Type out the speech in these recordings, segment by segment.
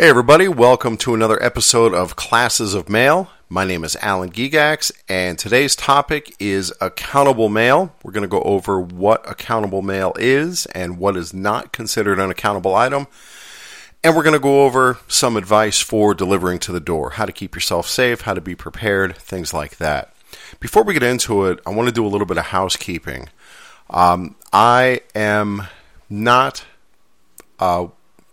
Hey, everybody, welcome to another episode of Classes of Mail. My name is Alan Gigax, and today's topic is accountable mail. We're going to go over what accountable mail is and what is not considered an accountable item. And we're going to go over some advice for delivering to the door how to keep yourself safe, how to be prepared, things like that. Before we get into it, I want to do a little bit of housekeeping. Um, I am not. Uh,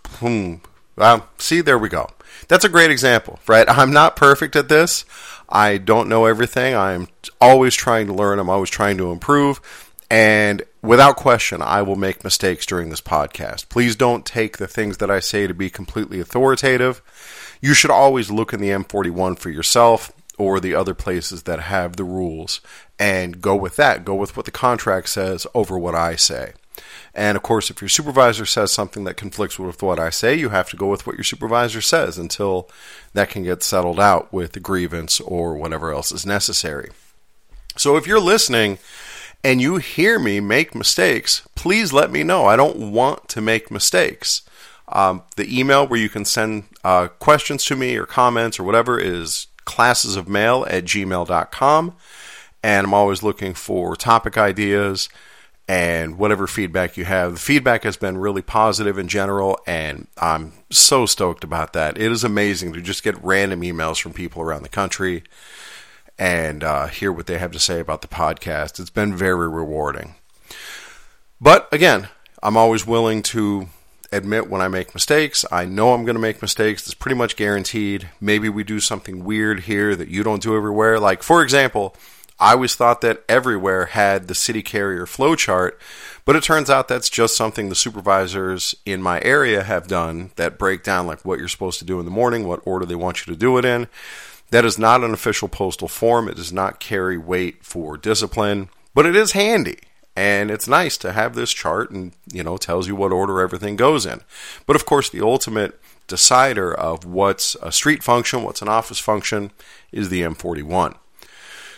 hmm, well, see, there we go. That's a great example, right? I'm not perfect at this. I don't know everything. I'm always trying to learn. I'm always trying to improve. And without question, I will make mistakes during this podcast. Please don't take the things that I say to be completely authoritative. You should always look in the M41 for yourself or the other places that have the rules and go with that. Go with what the contract says over what I say. And of course, if your supervisor says something that conflicts with what I say, you have to go with what your supervisor says until that can get settled out with a grievance or whatever else is necessary. So if you're listening and you hear me make mistakes, please let me know. I don't want to make mistakes. Um, the email where you can send uh, questions to me or comments or whatever is classesofmail at gmail.com. And I'm always looking for topic ideas and whatever feedback you have. The feedback has been really positive in general, and I'm so stoked about that. It is amazing to just get random emails from people around the country and uh, hear what they have to say about the podcast. It's been very rewarding. But again, I'm always willing to admit when I make mistakes. I know I'm going to make mistakes. It's pretty much guaranteed. Maybe we do something weird here that you don't do everywhere. Like, for example, I always thought that everywhere had the city carrier flowchart, but it turns out that's just something the supervisors in my area have done that break down like what you're supposed to do in the morning, what order they want you to do it in. That is not an official postal form. It does not carry weight for discipline, but it is handy. And it's nice to have this chart and, you know, tells you what order everything goes in. But of course, the ultimate decider of what's a street function, what's an office function, is the M41.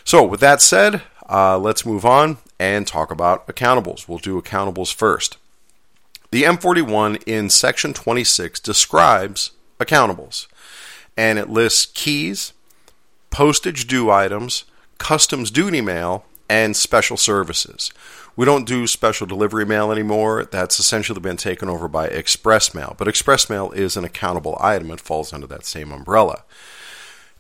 So, with that said, uh, let's move on and talk about accountables. We'll do accountables first. The M41 in section 26 describes accountables, and it lists keys, postage due items, customs duty mail, and special services. We don't do special delivery mail anymore. That's essentially been taken over by express mail. But express mail is an accountable item. It falls under that same umbrella.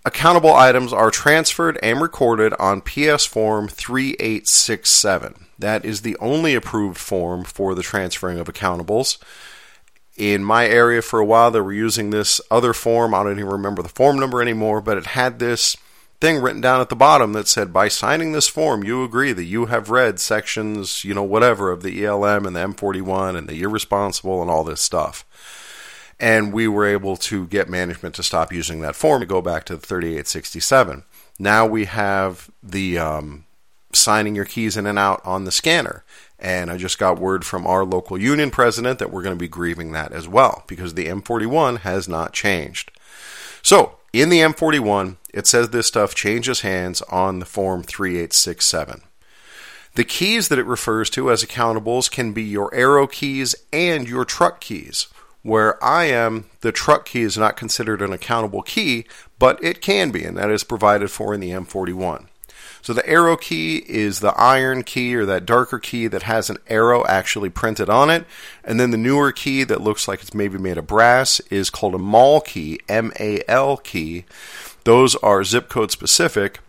Accountable items are transferred and recorded on PS Form 3867. That is the only approved form for the transferring of accountables. In my area for a while, they were using this other form. I don't even remember the form number anymore, but it had this thing written down at the bottom that said, by signing this form, you agree that you have read sections, you know, whatever of the ELM and the M41 and the you're responsible and all this stuff and we were able to get management to stop using that form to go back to the 3867. Now we have the um, signing your keys in and out on the scanner. And I just got word from our local union president that we're going to be grieving that as well because the M41 has not changed. So, in the M41, it says this stuff changes hands on the form 3867. The keys that it refers to as accountables can be your arrow keys and your truck keys. Where I am, the truck key is not considered an accountable key, but it can be, and that is provided for in the M41. So the arrow key is the iron key or that darker key that has an arrow actually printed on it. And then the newer key that looks like it's maybe made of brass is called a MAL key, M A L key. Those are zip code specific.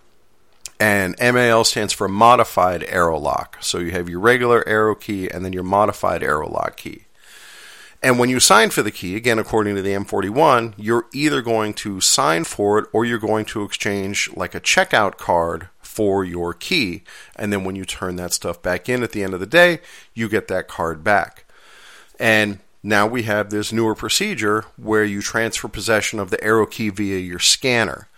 And MAL stands for modified arrow lock. So you have your regular arrow key and then your modified arrow lock key. And when you sign for the key, again, according to the M41, you're either going to sign for it or you're going to exchange like a checkout card for your key. And then when you turn that stuff back in at the end of the day, you get that card back. And now we have this newer procedure where you transfer possession of the arrow key via your scanner.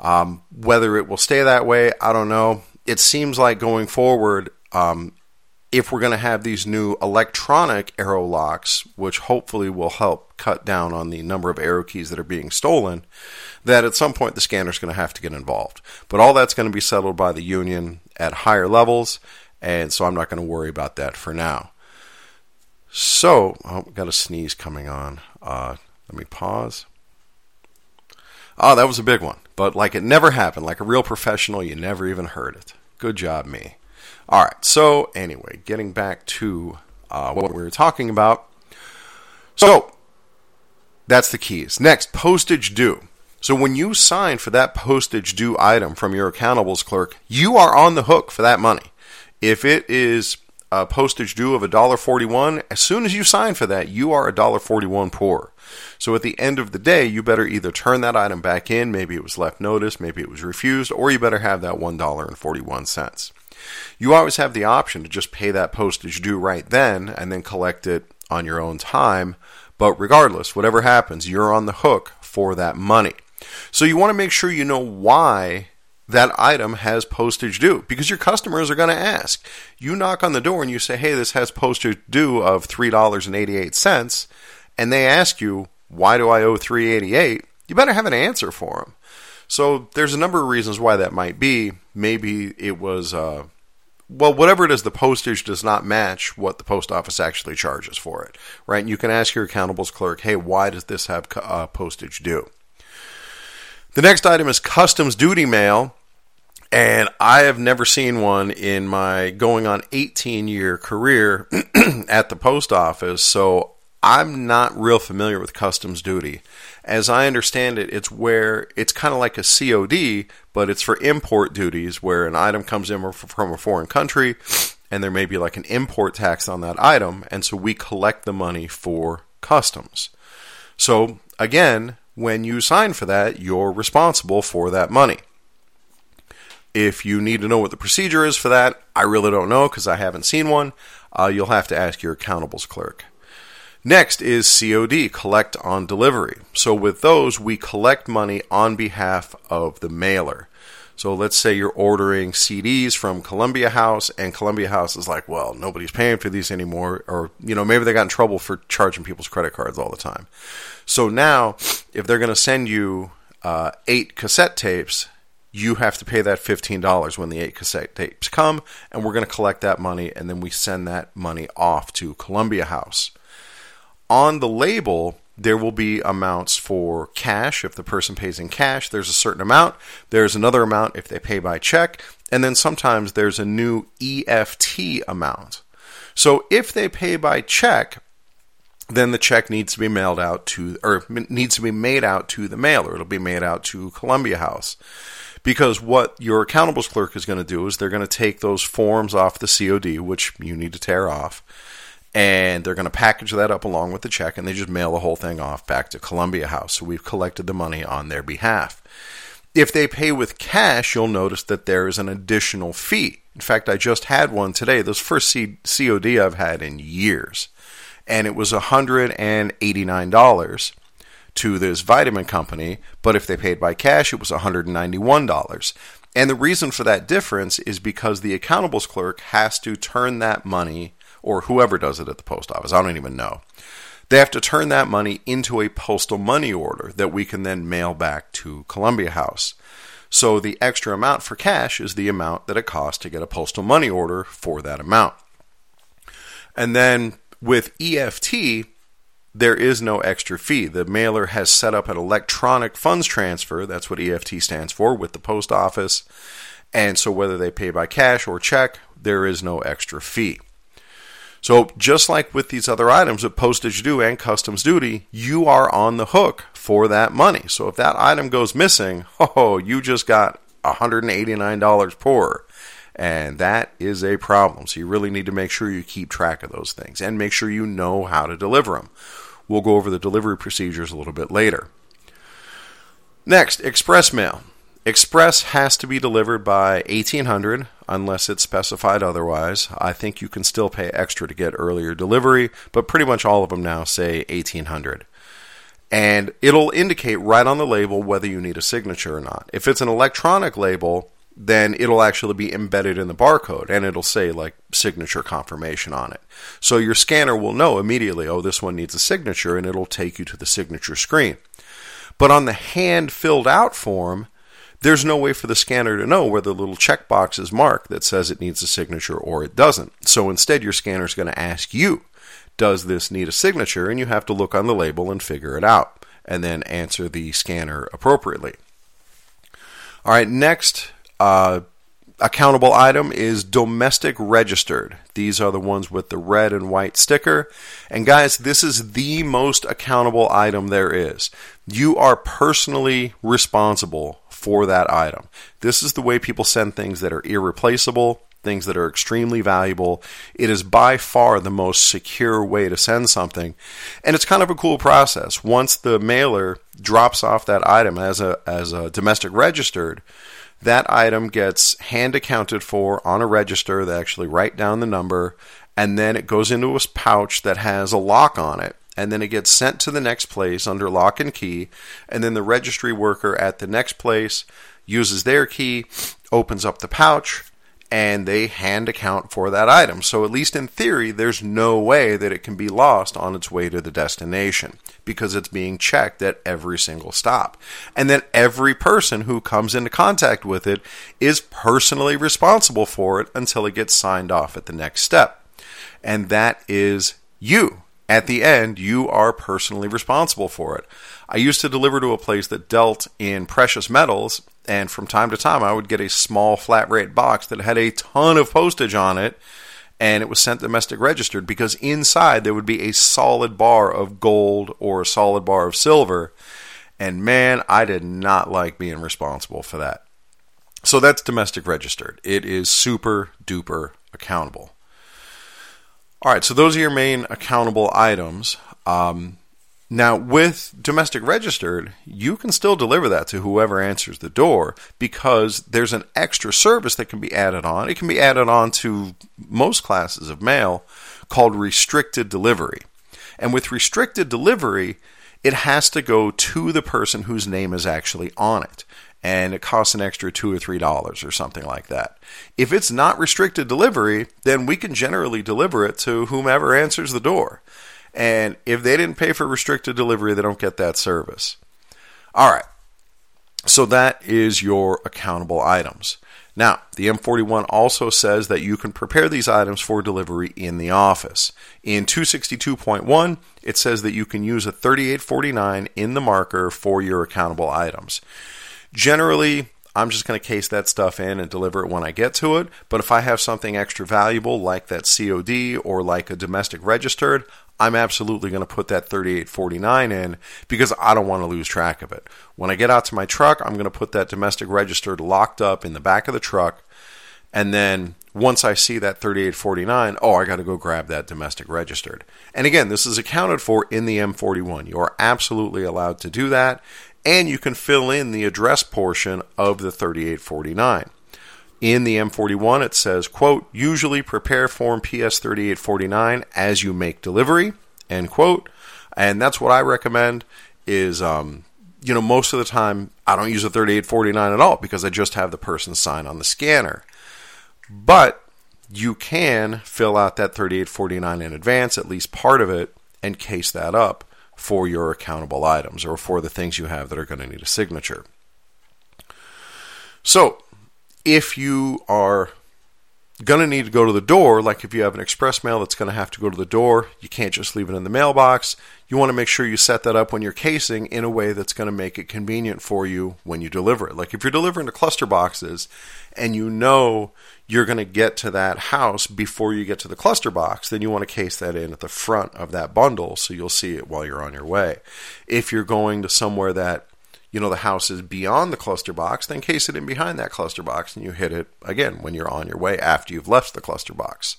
Um, whether it will stay that way, I don't know. It seems like going forward, um, if we're going to have these new electronic arrow locks, which hopefully will help cut down on the number of arrow keys that are being stolen, that at some point the scanner is going to have to get involved. But all that's going to be settled by the union at higher levels, and so I'm not going to worry about that for now. So, oh, got a sneeze coming on. Uh, Let me pause. Oh, that was a big one. But like it never happened. Like a real professional, you never even heard it. Good job, me. All right. So, anyway, getting back to uh, what we were talking about. So, that's the keys. Next, postage due. So, when you sign for that postage due item from your accountables clerk, you are on the hook for that money. If it is a postage due of $1.41, as soon as you sign for that, you are $1.41 poor. So at the end of the day, you better either turn that item back in, maybe it was left notice, maybe it was refused, or you better have that $1.41. You always have the option to just pay that postage due right then and then collect it on your own time. But regardless, whatever happens, you're on the hook for that money. So you want to make sure you know why that item has postage due because your customers are going to ask. You knock on the door and you say, hey, this has postage due of $3.88, and they ask you, why do I owe 388 you better have an answer for them. So there's a number of reasons why that might be. Maybe it was, uh, well, whatever it is, the postage does not match what the post office actually charges for it, right? And you can ask your accountables clerk, hey, why does this have uh, postage due? The next item is customs duty mail. And I have never seen one in my going on 18 year career at the post office. So I'm not real familiar with customs duty. As I understand it, it's where it's kind of like a COD, but it's for import duties where an item comes in from a foreign country and there may be like an import tax on that item. And so we collect the money for customs. So again, when you sign for that, you're responsible for that money. If you need to know what the procedure is for that, I really don't know because I haven't seen one. Uh, you'll have to ask your accountables clerk. Next is COD, collect on delivery. So with those, we collect money on behalf of the mailer. So let's say you're ordering CDs from Columbia House, and Columbia House is like, well, nobody's paying for these anymore, or you know maybe they got in trouble for charging people's credit cards all the time. So now, if they're going to send you uh, eight cassette tapes, you have to pay that $15 when the eight cassette tapes come, and we're going to collect that money, and then we send that money off to Columbia House. On the label, there will be amounts for cash. If the person pays in cash there's a certain amount. There's another amount if they pay by check. And then sometimes there's a new EFT amount. So if they pay by check then the check needs to be mailed out to or needs to be made out to the mailer. It'll be made out to Columbia House. Because what your accountables clerk is going to do is they're going to take those forms off the COD which you need to tear off and they're going to package that up along with the check and they just mail the whole thing off back to Columbia House. So we've collected the money on their behalf. If they pay with cash, you'll notice that there is an additional fee. In fact, I just had one today. This first COD I've had in years. And it was $189 to this vitamin company, but if they paid by cash, it was $191. And the reason for that difference is because the accountables clerk has to turn that money or whoever does it at the post office. I don't even know. They have to turn that money into a postal money order that we can then mail back to Columbia House. So the extra amount for cash is the amount that it costs to get a postal money order for that amount. And then with EFT, there is no extra fee. The mailer has set up an electronic funds transfer, that's what EFT stands for, with the post office. And so whether they pay by cash or check, there is no extra fee. So just like with these other items with postage due and customs duty, you are on the hook for that money. So if that item goes missing, oh, you just got $189 poorer. And that is a problem. So you really need to make sure you keep track of those things and make sure you know how to deliver them. We'll go over the delivery procedures a little bit later. Next, express mail. Express has to be delivered by 1800 unless it's specified otherwise. I think you can still pay extra to get earlier delivery, but pretty much all of them now say 1800. And it'll indicate right on the label whether you need a signature or not. If it's an electronic label, then it'll actually be embedded in the barcode and it'll say like signature confirmation on it. So your scanner will know immediately, oh, this one needs a signature, and it'll take you to the signature screen. But on the hand filled out form, there's no way for the scanner to know where the little checkbox is marked that says it needs a signature or it doesn't. So instead, your scanner is going to ask you does this need a signature? And you have to look on the label and figure it out, and then answer the scanner appropriately. All right, next uh, accountable item is domestic registered. These are the ones with the red and white sticker. And guys, this is the most accountable item there is. You are personally responsible for that item. This is the way people send things that are irreplaceable, things that are extremely valuable. It is by far the most secure way to send something. And it's kind of a cool process. Once the mailer drops off that item as a as a domestic registered, that item gets hand accounted for on a register. They actually write down the number, and then it goes into a pouch that has a lock on it. And then it gets sent to the next place under lock and key. And then the registry worker at the next place uses their key, opens up the pouch, and they hand account for that item. So, at least in theory, there's no way that it can be lost on its way to the destination because it's being checked at every single stop. And then every person who comes into contact with it is personally responsible for it until it gets signed off at the next step. And that is you. At the end, you are personally responsible for it. I used to deliver to a place that dealt in precious metals, and from time to time I would get a small flat rate box that had a ton of postage on it, and it was sent domestic registered because inside there would be a solid bar of gold or a solid bar of silver. And man, I did not like being responsible for that. So that's domestic registered. It is super duper accountable. All right, so those are your main accountable items. Um, now, with domestic registered, you can still deliver that to whoever answers the door because there's an extra service that can be added on. It can be added on to most classes of mail called restricted delivery. And with restricted delivery, it has to go to the person whose name is actually on it. And it costs an extra two or three dollars or something like that. If it's not restricted delivery, then we can generally deliver it to whomever answers the door. And if they didn't pay for restricted delivery, they don't get that service. All right. So that is your accountable items. Now, the M41 also says that you can prepare these items for delivery in the office. In 262.1, it says that you can use a 3849 in the marker for your accountable items. Generally, I'm just going to case that stuff in and deliver it when I get to it. But if I have something extra valuable like that COD or like a domestic registered, I'm absolutely going to put that 3849 in because I don't want to lose track of it. When I get out to my truck, I'm going to put that domestic registered locked up in the back of the truck. And then once I see that 3849, oh, I got to go grab that domestic registered. And again, this is accounted for in the M41. You are absolutely allowed to do that and you can fill in the address portion of the 3849. In the M41, it says, quote, usually prepare form PS 3849 as you make delivery, end quote. And that's what I recommend is, um, you know, most of the time I don't use a 3849 at all because I just have the person sign on the scanner. But you can fill out that 3849 in advance, at least part of it, and case that up for your accountable items or for the things you have that are going to need a signature. So, if you are going to need to go to the door, like if you have an express mail that's going to have to go to the door, you can't just leave it in the mailbox. You want to make sure you set that up when you're casing in a way that's going to make it convenient for you when you deliver it. Like if you're delivering to cluster boxes and you know you're going to get to that house before you get to the cluster box, then you want to case that in at the front of that bundle so you'll see it while you're on your way. If you're going to somewhere that you know the house is beyond the cluster box, then case it in behind that cluster box and you hit it again when you're on your way after you've left the cluster box.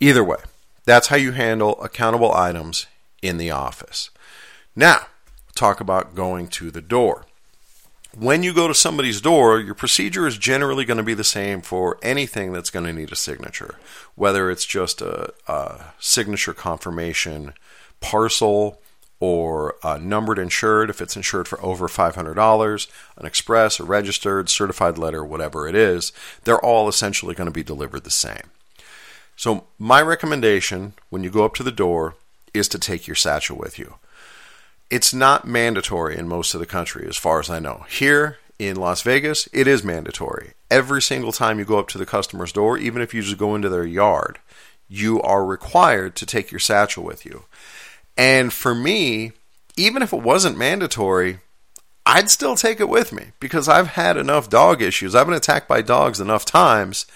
Either way, that's how you handle accountable items in the office. Now, talk about going to the door when you go to somebody's door, your procedure is generally going to be the same for anything that's going to need a signature, whether it's just a, a signature confirmation parcel or uh, numbered insured if it's insured for over $500, an express, a registered, certified letter, whatever it is, they're all essentially going to be delivered the same. So, my recommendation when you go up to the door is to take your satchel with you. It's not mandatory in most of the country, as far as I know. Here in Las Vegas, it is mandatory. Every single time you go up to the customer's door, even if you just go into their yard, you are required to take your satchel with you. And for me, even if it wasn't mandatory, I'd still take it with me because I've had enough dog issues. I've been attacked by dogs enough times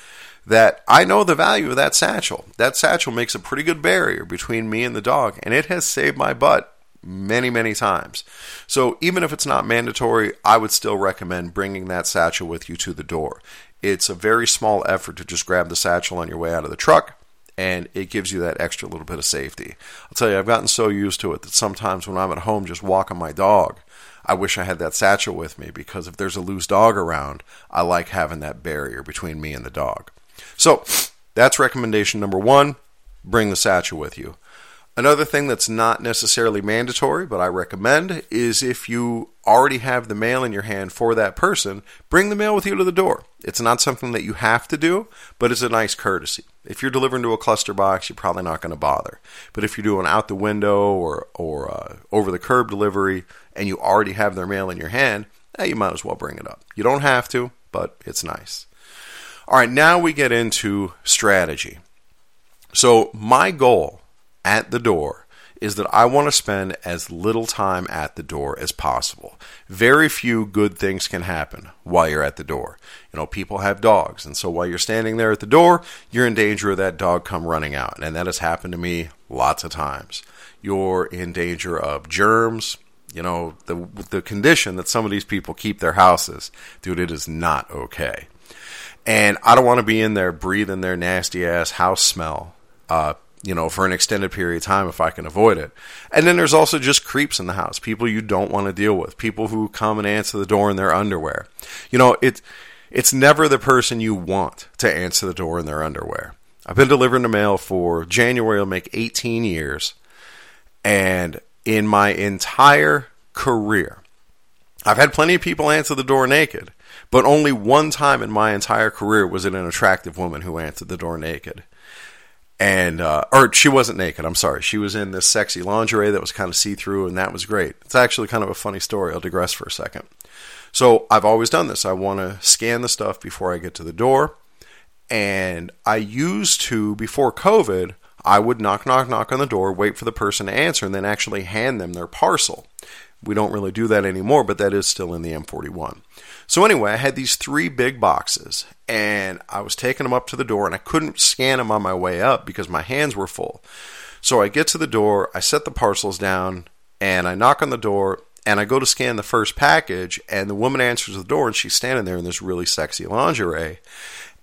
that I know the value of that satchel. That satchel makes a pretty good barrier between me and the dog, and it has saved my butt many, many times. So even if it's not mandatory, I would still recommend bringing that satchel with you to the door. It's a very small effort to just grab the satchel on your way out of the truck and it gives you that extra little bit of safety. I'll tell you, I've gotten so used to it that sometimes when I'm at home just walking my dog, I wish I had that satchel with me because if there's a loose dog around, I like having that barrier between me and the dog. So that's recommendation number one bring the satchel with you. Another thing that's not necessarily mandatory, but I recommend, is if you already have the mail in your hand for that person, bring the mail with you to the door. It's not something that you have to do, but it's a nice courtesy. If you're delivering to a cluster box, you're probably not going to bother. But if you're doing out the window or, or uh, over the curb delivery and you already have their mail in your hand, eh, you might as well bring it up. You don't have to, but it's nice. All right, now we get into strategy. So, my goal at the door is that I want to spend as little time at the door as possible. Very few good things can happen while you're at the door. You know, people have dogs, and so while you're standing there at the door, you're in danger of that dog come running out, and that has happened to me lots of times. You're in danger of germs. You know, the the condition that some of these people keep their houses, dude, it is not okay. And I don't want to be in there breathing their nasty ass house smell. Uh, you know, for an extended period of time if I can avoid it. And then there's also just creeps in the house, people you don't want to deal with, people who come and answer the door in their underwear. You know, it's it's never the person you want to answer the door in their underwear. I've been delivering the mail for January will make 18 years, and in my entire career, I've had plenty of people answer the door naked, but only one time in my entire career was it an attractive woman who answered the door naked and uh, or she wasn't naked. I'm sorry, she was in this sexy lingerie that was kind of see through, and that was great. It's actually kind of a funny story. I'll digress for a second. So I've always done this. I want to scan the stuff before I get to the door, and I used to before COVID. I would knock, knock, knock on the door, wait for the person to answer, and then actually hand them their parcel. We don't really do that anymore, but that is still in the M41. So anyway, I had these three big boxes, and I was taking them up to the door, and I couldn't scan them on my way up because my hands were full. So I get to the door, I set the parcels down, and I knock on the door, and I go to scan the first package, and the woman answers the door, and she's standing there in this really sexy lingerie.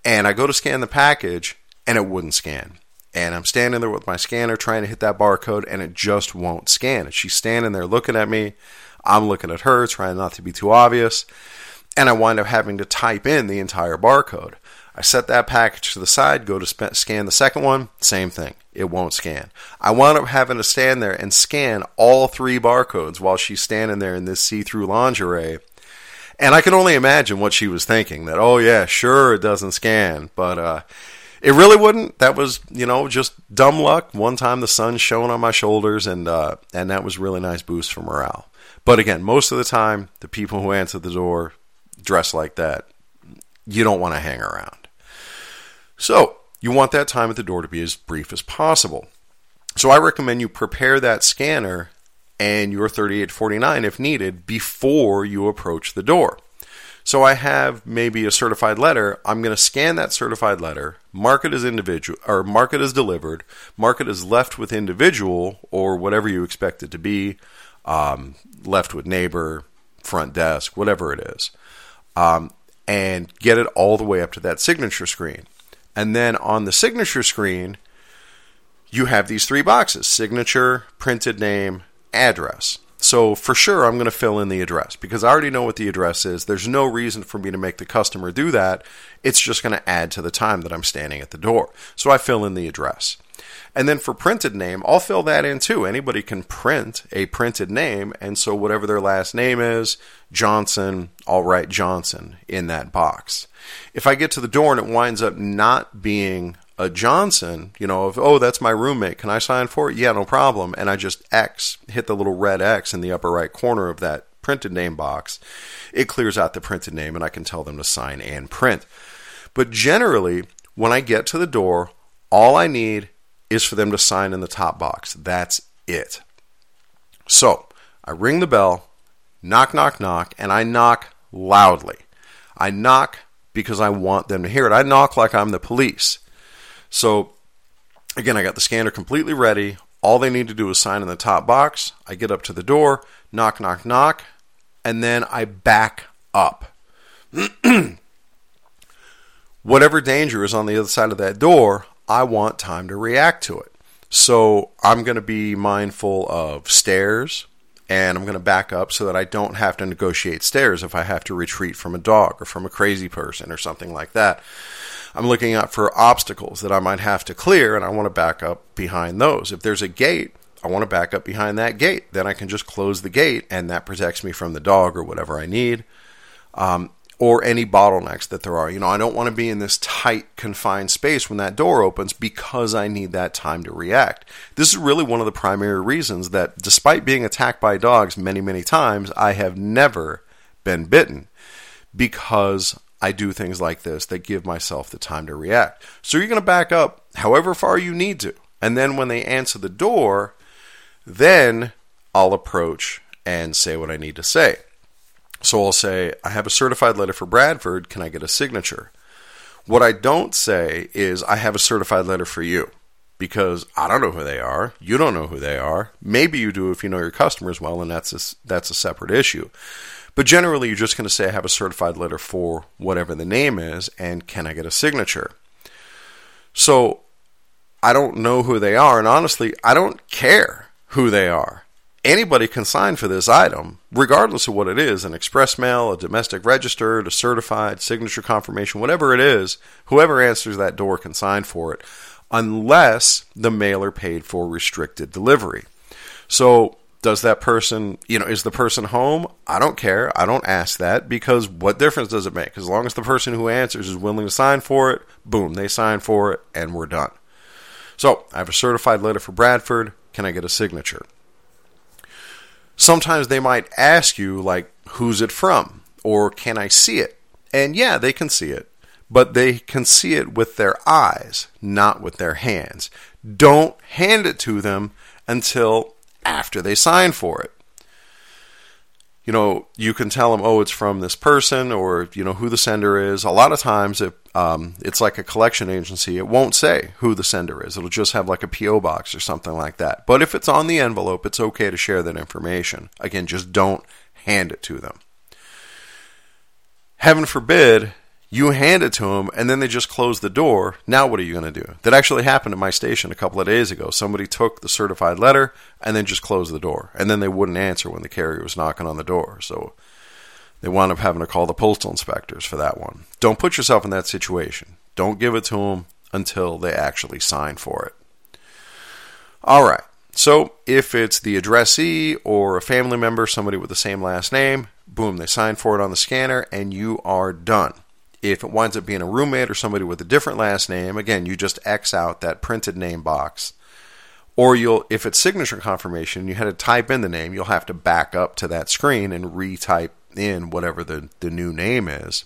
And I go to scan the package, and it wouldn't scan. And I'm standing there with my scanner trying to hit that barcode, and it just won't scan. And she's standing there looking at me. I'm looking at her, trying not to be too obvious and I wind up having to type in the entire barcode. I set that package to the side, go to scan the second one, same thing. It won't scan. I wound up having to stand there and scan all three barcodes while she's standing there in this see through lingerie. And I can only imagine what she was thinking that, oh, yeah, sure, it doesn't scan. But uh, it really wouldn't. That was, you know, just dumb luck. One time the sun shone on my shoulders, and, uh, and that was really nice boost for morale. But again, most of the time, the people who answer the door dressed like that, you don't want to hang around. So, you want that time at the door to be as brief as possible. So, I recommend you prepare that scanner and your 3849 if needed before you approach the door. So I have maybe a certified letter. I'm going to scan that certified letter, mark it as individual or mark it as delivered, mark it as left with individual or whatever you expect it to be, um, left with neighbor, front desk, whatever it is um, and get it all the way up to that signature screen. And then on the signature screen, you have these three boxes signature, printed name, address. So for sure, I'm going to fill in the address because I already know what the address is. There's no reason for me to make the customer do that. It's just going to add to the time that I'm standing at the door. So I fill in the address. And then for printed name, I'll fill that in too. Anybody can print a printed name. And so whatever their last name is, Johnson, I'll write Johnson in that box. If I get to the door and it winds up not being a Johnson, you know, if, oh, that's my roommate, can I sign for it? Yeah, no problem. And I just X, hit the little red X in the upper right corner of that printed name box. It clears out the printed name and I can tell them to sign and print. But generally, when I get to the door, all I need is for them to sign in the top box. That's it. So I ring the bell, knock, knock, knock, and I knock loudly. I knock because I want them to hear it. I knock like I'm the police. So again, I got the scanner completely ready. All they need to do is sign in the top box. I get up to the door, knock, knock, knock, and then I back up. Whatever danger is on the other side of that door, I want time to react to it. So I'm going to be mindful of stairs, and I'm going to back up so that I don't have to negotiate stairs if I have to retreat from a dog or from a crazy person or something like that. I'm looking out for obstacles that I might have to clear, and I want to back up behind those. If there's a gate, I want to back up behind that gate. Then I can just close the gate, and that protects me from the dog or whatever I need. Um, or any bottlenecks that there are. You know, I don't want to be in this tight, confined space when that door opens because I need that time to react. This is really one of the primary reasons that, despite being attacked by dogs many, many times, I have never been bitten because I do things like this that give myself the time to react. So you're going to back up however far you need to. And then when they answer the door, then I'll approach and say what I need to say. So I'll say, I have a certified letter for Bradford. Can I get a signature? What I don't say is, I have a certified letter for you because I don't know who they are. You don't know who they are. Maybe you do if you know your customers well, and that's a, that's a separate issue. But generally, you're just going to say, I have a certified letter for whatever the name is, and can I get a signature? So I don't know who they are, and honestly, I don't care who they are anybody can sign for this item, regardless of what it is an express mail, a domestic registered, a certified, signature confirmation, whatever it is, whoever answers that door can sign for it, unless the mailer paid for restricted delivery. So, does that person, you know, is the person home? I don't care. I don't ask that because what difference does it make? As long as the person who answers is willing to sign for it, boom, they sign for it and we're done. So, I have a certified letter for Bradford. Can I get a signature? Sometimes they might ask you, like, who's it from? Or can I see it? And yeah, they can see it, but they can see it with their eyes, not with their hands. Don't hand it to them until after they sign for it you know, you can tell them, oh, it's from this person, or you know who the sender is. A lot of times, it, um, it's like a collection agency. It won't say who the sender is. It'll just have like a PO box or something like that. But if it's on the envelope, it's okay to share that information. Again, just don't hand it to them. Heaven forbid you hand it to them, and then they just close the door. Now, what are you going to do? That actually happened at my station a couple of days ago. Somebody took the certified letter and then just closed the door. And then they wouldn't answer when the carrier was knocking on the door. So they wound up having to call the postal inspectors for that one. Don't put yourself in that situation. Don't give it to them until they actually sign for it. All right. So if it's the addressee or a family member, somebody with the same last name, boom, they sign for it on the scanner and you are done. If it winds up being a roommate or somebody with a different last name, again, you just X out that printed name box. Or you'll, if it's signature confirmation, you had to type in the name, you'll have to back up to that screen and retype in whatever the, the new name is.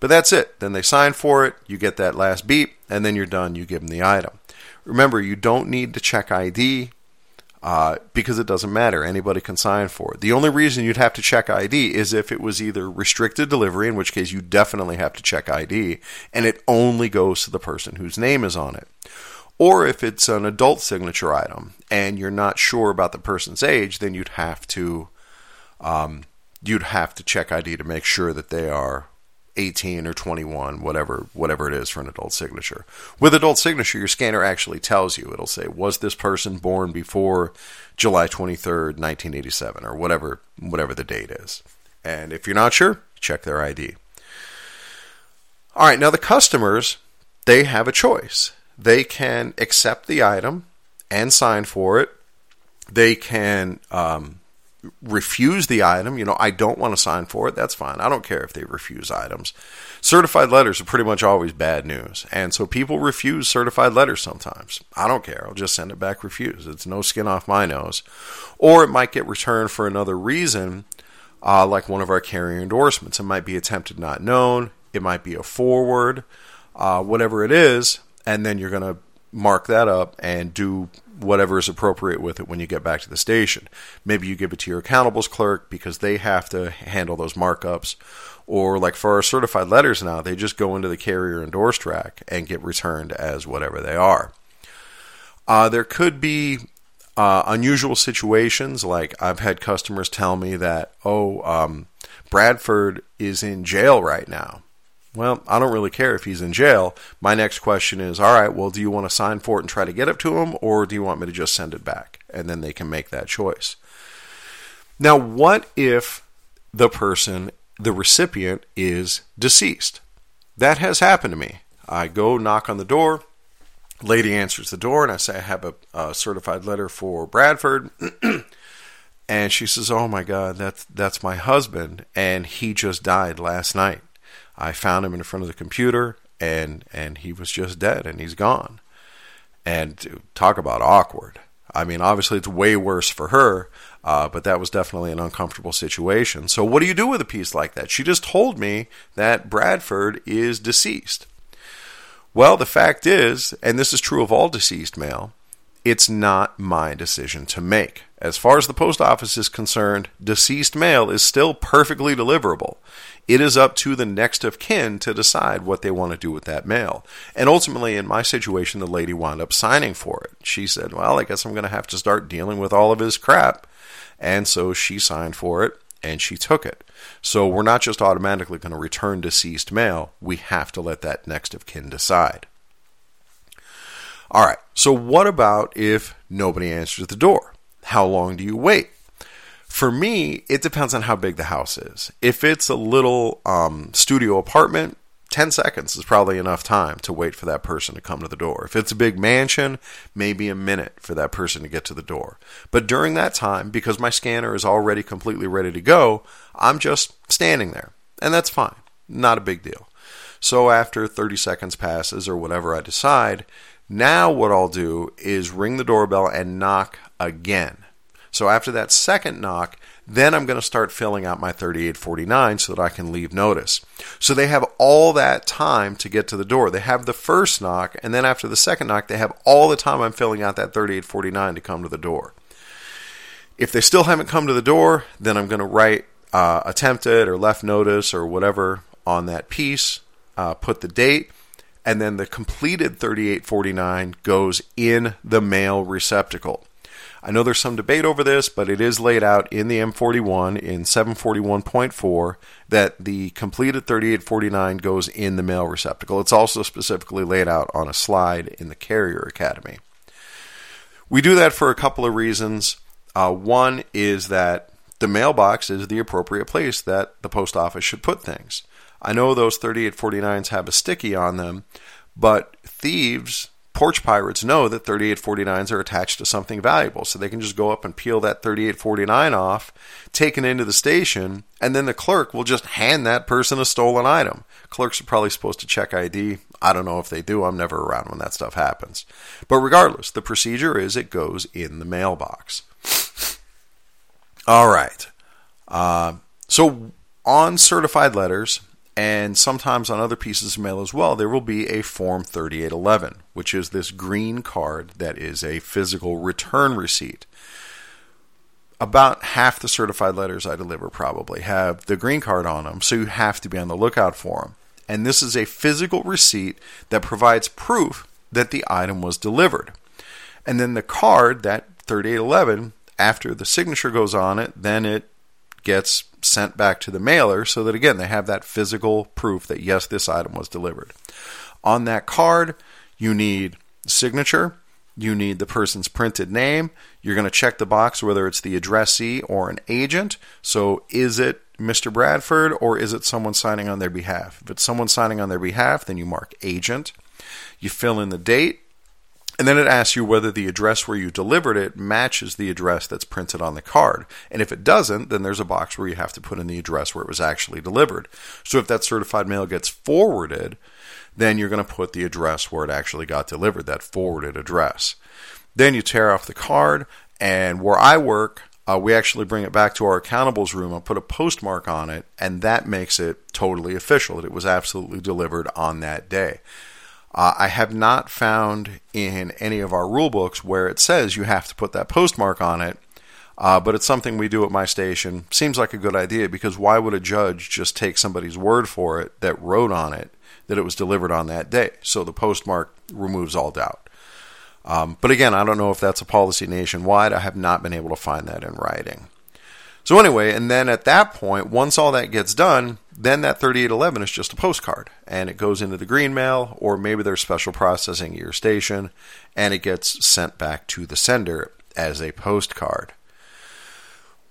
But that's it. Then they sign for it, you get that last beep, and then you're done. You give them the item. Remember, you don't need to check ID uh, because it doesn't matter. Anybody can sign for it. The only reason you'd have to check ID is if it was either restricted delivery, in which case you definitely have to check ID, and it only goes to the person whose name is on it. Or if it's an adult signature item and you're not sure about the person's age, then you'd have to um, you'd have to check ID to make sure that they are 18 or 21, whatever whatever it is for an adult signature. With adult signature, your scanner actually tells you. It'll say, "Was this person born before July 23rd, 1987 or whatever whatever the date is." And if you're not sure, check their ID. All right, now the customers, they have a choice. They can accept the item and sign for it. They can um, refuse the item, you know, I don't want to sign for it, that's fine. I don't care if they refuse items. Certified letters are pretty much always bad news. And so people refuse certified letters sometimes. I don't care. I'll just send it back refused. It's no skin off my nose. Or it might get returned for another reason, uh, like one of our carrier endorsements. It might be attempted not known, it might be a forward, uh, whatever it is. And then you're going to mark that up and do whatever is appropriate with it when you get back to the station. Maybe you give it to your accountables clerk because they have to handle those markups. Or, like for our certified letters now, they just go into the carrier endorsed rack and get returned as whatever they are. Uh, there could be uh, unusual situations, like I've had customers tell me that, oh, um, Bradford is in jail right now. Well, I don't really care if he's in jail. My next question is, all right, well, do you want to sign for it and try to get it to him, or do you want me to just send it back? And then they can make that choice. Now, what if the person, the recipient, is deceased? That has happened to me. I go knock on the door. Lady answers the door, and I say, I have a, a certified letter for Bradford. and she says, Oh my God, that's, that's my husband, and he just died last night. I found him in front of the computer, and and he was just dead, and he's gone. And talk about awkward. I mean, obviously it's way worse for her, uh, but that was definitely an uncomfortable situation. So, what do you do with a piece like that? She just told me that Bradford is deceased. Well, the fact is, and this is true of all deceased mail, it's not my decision to make. As far as the post office is concerned, deceased mail is still perfectly deliverable. It is up to the next of kin to decide what they want to do with that mail. And ultimately, in my situation, the lady wound up signing for it. She said, Well, I guess I'm going to have to start dealing with all of his crap. And so she signed for it and she took it. So we're not just automatically going to return deceased mail, we have to let that next of kin decide. All right, so what about if nobody answers the door? How long do you wait? For me, it depends on how big the house is. If it's a little um, studio apartment, 10 seconds is probably enough time to wait for that person to come to the door. If it's a big mansion, maybe a minute for that person to get to the door. But during that time, because my scanner is already completely ready to go, I'm just standing there. And that's fine. Not a big deal. So after 30 seconds passes or whatever I decide, now what I'll do is ring the doorbell and knock again. So after that second knock, then I'm going to start filling out my 3849 so that I can leave notice. So they have all that time to get to the door. They have the first knock, and then after the second knock, they have all the time I'm filling out that 3849 to come to the door. If they still haven't come to the door, then I'm going to write uh, attempted or left notice or whatever on that piece, uh, put the date, and then the completed 3849 goes in the mail receptacle. I know there's some debate over this, but it is laid out in the M41 in 741.4 that the completed 3849 goes in the mail receptacle. It's also specifically laid out on a slide in the Carrier Academy. We do that for a couple of reasons. Uh, one is that the mailbox is the appropriate place that the post office should put things. I know those 3849s have a sticky on them, but thieves porch pirates know that 3849s are attached to something valuable. So they can just go up and peel that 3849 off, take it into the station, and then the clerk will just hand that person a stolen item. Clerks are probably supposed to check ID. I don't know if they do. I'm never around when that stuff happens. But regardless, the procedure is it goes in the mailbox. All right. Uh, so on certified letters, and sometimes on other pieces of mail as well, there will be a Form 3811, which is this green card that is a physical return receipt. About half the certified letters I deliver probably have the green card on them, so you have to be on the lookout for them. And this is a physical receipt that provides proof that the item was delivered. And then the card, that 3811, after the signature goes on it, then it gets sent back to the mailer so that again they have that physical proof that yes this item was delivered. On that card you need signature you need the person's printed name you're going to check the box whether it's the addressee or an agent so is it mr bradford or is it someone signing on their behalf? If it's someone signing on their behalf then you mark agent you fill in the date and then it asks you whether the address where you delivered it matches the address that's printed on the card. And if it doesn't, then there's a box where you have to put in the address where it was actually delivered. So if that certified mail gets forwarded, then you're going to put the address where it actually got delivered, that forwarded address. Then you tear off the card, and where I work, uh, we actually bring it back to our accountables room and put a postmark on it, and that makes it totally official that it was absolutely delivered on that day. Uh, I have not found in any of our rule books where it says you have to put that postmark on it, uh, but it's something we do at my station. Seems like a good idea because why would a judge just take somebody's word for it that wrote on it that it was delivered on that day? So the postmark removes all doubt. Um, but again, I don't know if that's a policy nationwide. I have not been able to find that in writing. So anyway, and then at that point, once all that gets done, then that 3811 is just a postcard and it goes into the green mail or maybe there's special processing at your station and it gets sent back to the sender as a postcard.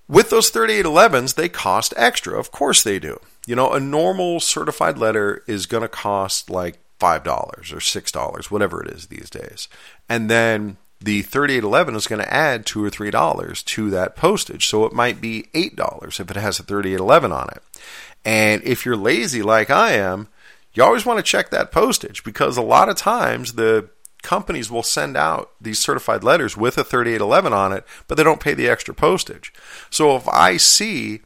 With those 3811s, they cost extra. Of course they do. You know, a normal certified letter is going to cost like $5 or $6, whatever it is these days. And then the 3811 is going to add 2 or $3 to that postage. So it might be $8 if it has a 3811 on it. And if you're lazy like I am, you always want to check that postage because a lot of times the companies will send out these certified letters with a 3811 on it, but they don't pay the extra postage. So if I see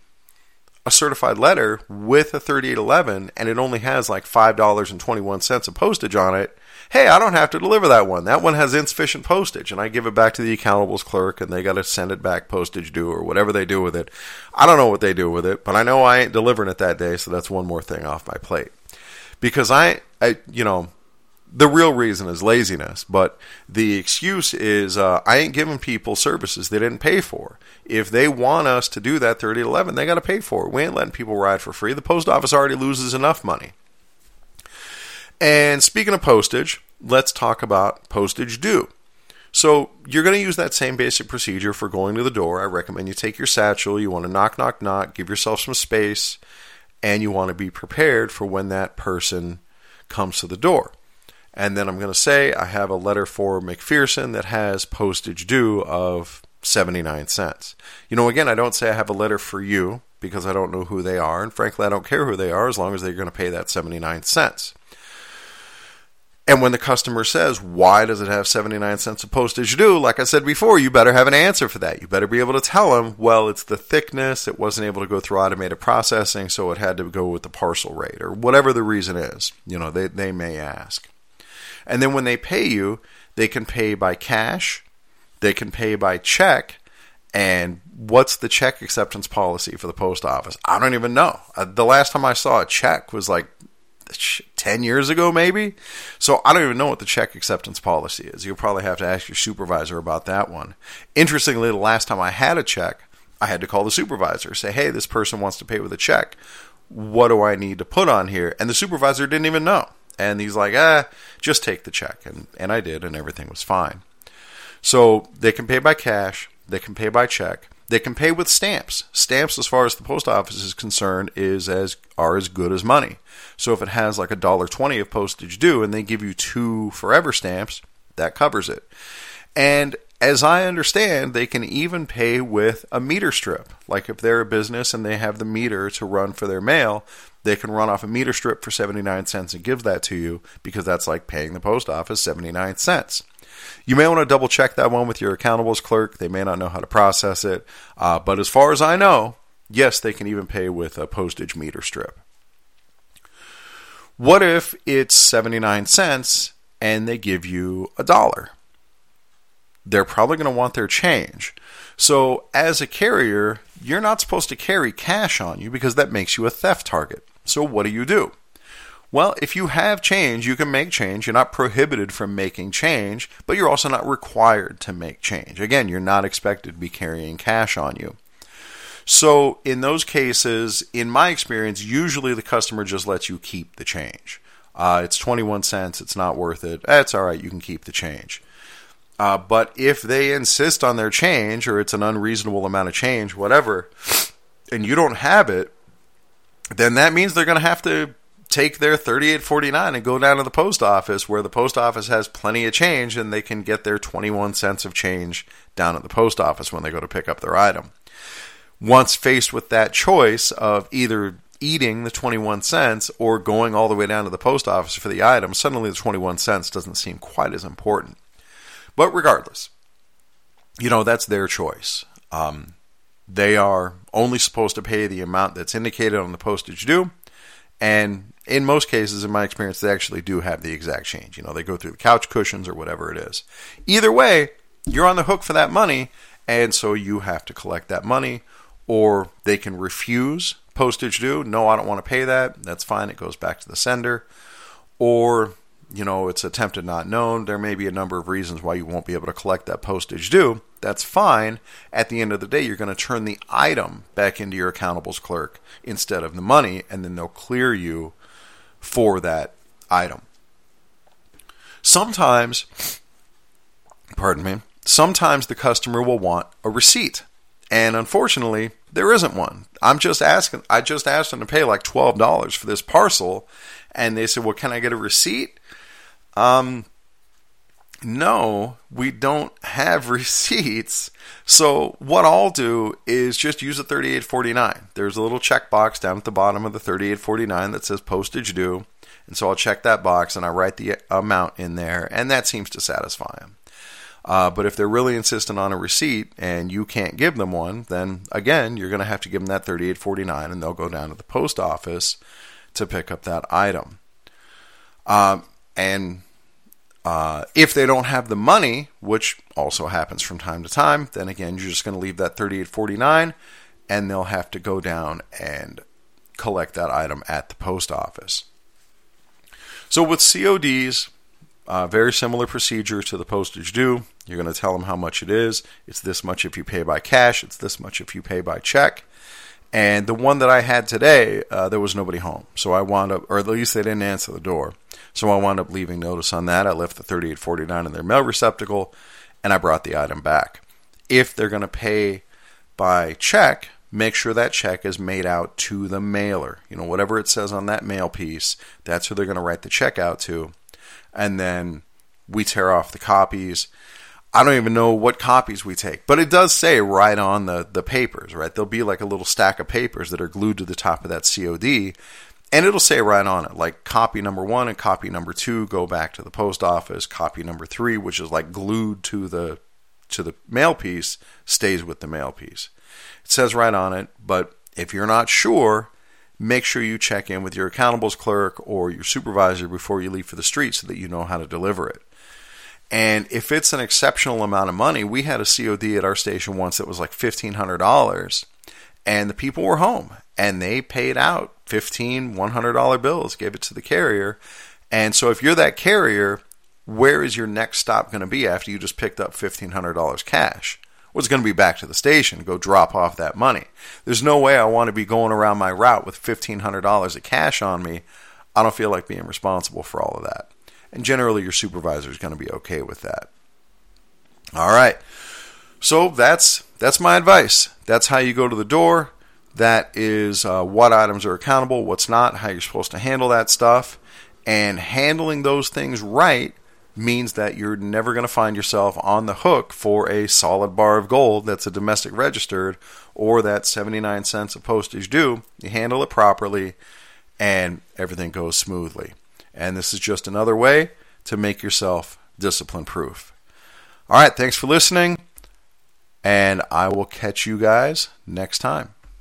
a certified letter with a 3811 and it only has like $5.21 of postage on it, hey, I don't have to deliver that one. That one has insufficient postage. And I give it back to the accountables clerk and they got to send it back postage due or whatever they do with it. I don't know what they do with it, but I know I ain't delivering it that day. So that's one more thing off my plate. Because I, I you know, the real reason is laziness, but the excuse is uh, I ain't giving people services they didn't pay for. If they want us to do that 3811, they got to pay for it. We ain't letting people ride for free. The post office already loses enough money. And speaking of postage, let's talk about postage due. So you're going to use that same basic procedure for going to the door. I recommend you take your satchel. You want to knock, knock, knock, give yourself some space, and you want to be prepared for when that person comes to the door. And then I'm going to say I have a letter for McPherson that has postage due of 79 cents. You know, again, I don't say I have a letter for you because I don't know who they are. And frankly, I don't care who they are as long as they're going to pay that 79 cents. And when the customer says, why does it have 79 cents of postage due? Like I said before, you better have an answer for that. You better be able to tell them, well, it's the thickness. It wasn't able to go through automated processing, so it had to go with the parcel rate or whatever the reason is. You know, they, they may ask. And then when they pay you, they can pay by cash, they can pay by check. And what's the check acceptance policy for the post office? I don't even know. Uh, the last time I saw a check was like 10 years ago, maybe. So I don't even know what the check acceptance policy is. You'll probably have to ask your supervisor about that one. Interestingly, the last time I had a check, I had to call the supervisor, say, hey, this person wants to pay with a check. What do I need to put on here? And the supervisor didn't even know. And he's like, ah, just take the check. And, and I did, and everything was fine. So they can pay by cash, they can pay by check, they can pay with stamps. Stamps, as far as the post office is concerned, is as are as good as money. So if it has like a dollar twenty of postage due, and they give you two forever stamps, that covers it. And as I understand, they can even pay with a meter strip. Like if they're a business and they have the meter to run for their mail, they can run off a meter strip for 79 cents and give that to you because that's like paying the post office 79 cents. You may want to double check that one with your accountables clerk. They may not know how to process it. Uh, but as far as I know, yes, they can even pay with a postage meter strip. What if it's 79 cents and they give you a dollar? They're probably going to want their change. So, as a carrier, you're not supposed to carry cash on you because that makes you a theft target. So, what do you do? Well, if you have change, you can make change. You're not prohibited from making change, but you're also not required to make change. Again, you're not expected to be carrying cash on you. So, in those cases, in my experience, usually the customer just lets you keep the change. Uh, it's 21 cents, it's not worth it. That's all right, you can keep the change. Uh, but if they insist on their change or it's an unreasonable amount of change, whatever, and you don't have it, then that means they're going to have to take their 3849 and go down to the post office where the post office has plenty of change and they can get their 21 cents of change down at the post office when they go to pick up their item. Once faced with that choice of either eating the 21 cents or going all the way down to the post office for the item, suddenly the 21 cents doesn't seem quite as important. But regardless, you know, that's their choice. Um, they are only supposed to pay the amount that's indicated on the postage due, And in most cases, in my experience, they actually do have the exact change. You know, they go through the couch cushions or whatever it is. Either way, you're on the hook for that money, and so you have to collect that money, or they can refuse postage due. No, I don't want to pay that. That's fine. It goes back to the sender. Or, you know, it's attempted not known. There may be a number of reasons why you won't be able to collect that postage due. That's fine. At the end of the day, you're going to turn the item back into your accountables clerk instead of the money, and then they'll clear you for that item. Sometimes, pardon me, sometimes the customer will want a receipt. And unfortunately, there isn't one. I'm just asking I just asked them to pay like $12 for this parcel and they said, "Well, can I get a receipt?" Um no, we don't have receipts. So what I'll do is just use a 3849. There's a little checkbox down at the bottom of the 3849 that says postage due. And so I'll check that box and I write the amount in there, and that seems to satisfy them. Uh, but if they're really insistent on a receipt and you can't give them one, then again, you're going to have to give them that 3849 and they'll go down to the post office to pick up that item. Um, and uh, if they don't have the money, which also happens from time to time, then again, you're just going to leave that 3849 and they'll have to go down and collect that item at the post office. So with CODs, uh, very similar procedure to the postage due. You're going to tell them how much it is. It's this much if you pay by cash. It's this much if you pay by check. And the one that I had today, uh, there was nobody home. So I wound up, or at least they didn't answer the door. So I wound up leaving notice on that. I left the 3849 in their mail receptacle and I brought the item back. If they're going to pay by check, make sure that check is made out to the mailer. You know, whatever it says on that mail piece, that's who they're going to write the check out to and then we tear off the copies. I don't even know what copies we take, but it does say right on the, the papers, right? There'll be like a little stack of papers that are glued to the top of that COD, and it'll say right on it, like copy number one and copy number two go back to the post office. Copy number three, which is like glued to the to the mail piece, stays with the mail piece. It says right on it, but if you're not sure, make sure you check in with your accountables clerk or your supervisor before you leave for the street so that you know how to deliver it. And if it's an exceptional amount of money, we had a COD at our station once that was like $1,500, and the people were home and they paid out $15, $100 bills, gave it to the carrier. And so if you're that carrier, where is your next stop going to be after you just picked up $1,500 cash? was going to be back to the station, go drop off that money. There's no way I want to be going around my route with $1,500 of cash on me. I don't feel like being responsible for all of that. And generally, your supervisor is going to be okay with that. All right. So that's that's my advice. That's how you go to the door. That is uh, what items are accountable, what's not, how you're supposed to handle that stuff, and handling those things right means that you're never going to find yourself on the hook for a solid bar of gold that's a domestic registered or that 79 cents of postage due. You handle it properly and everything goes smoothly. And this is just another way to make yourself discipline proof. All right, thanks for listening, and I will catch you guys next time.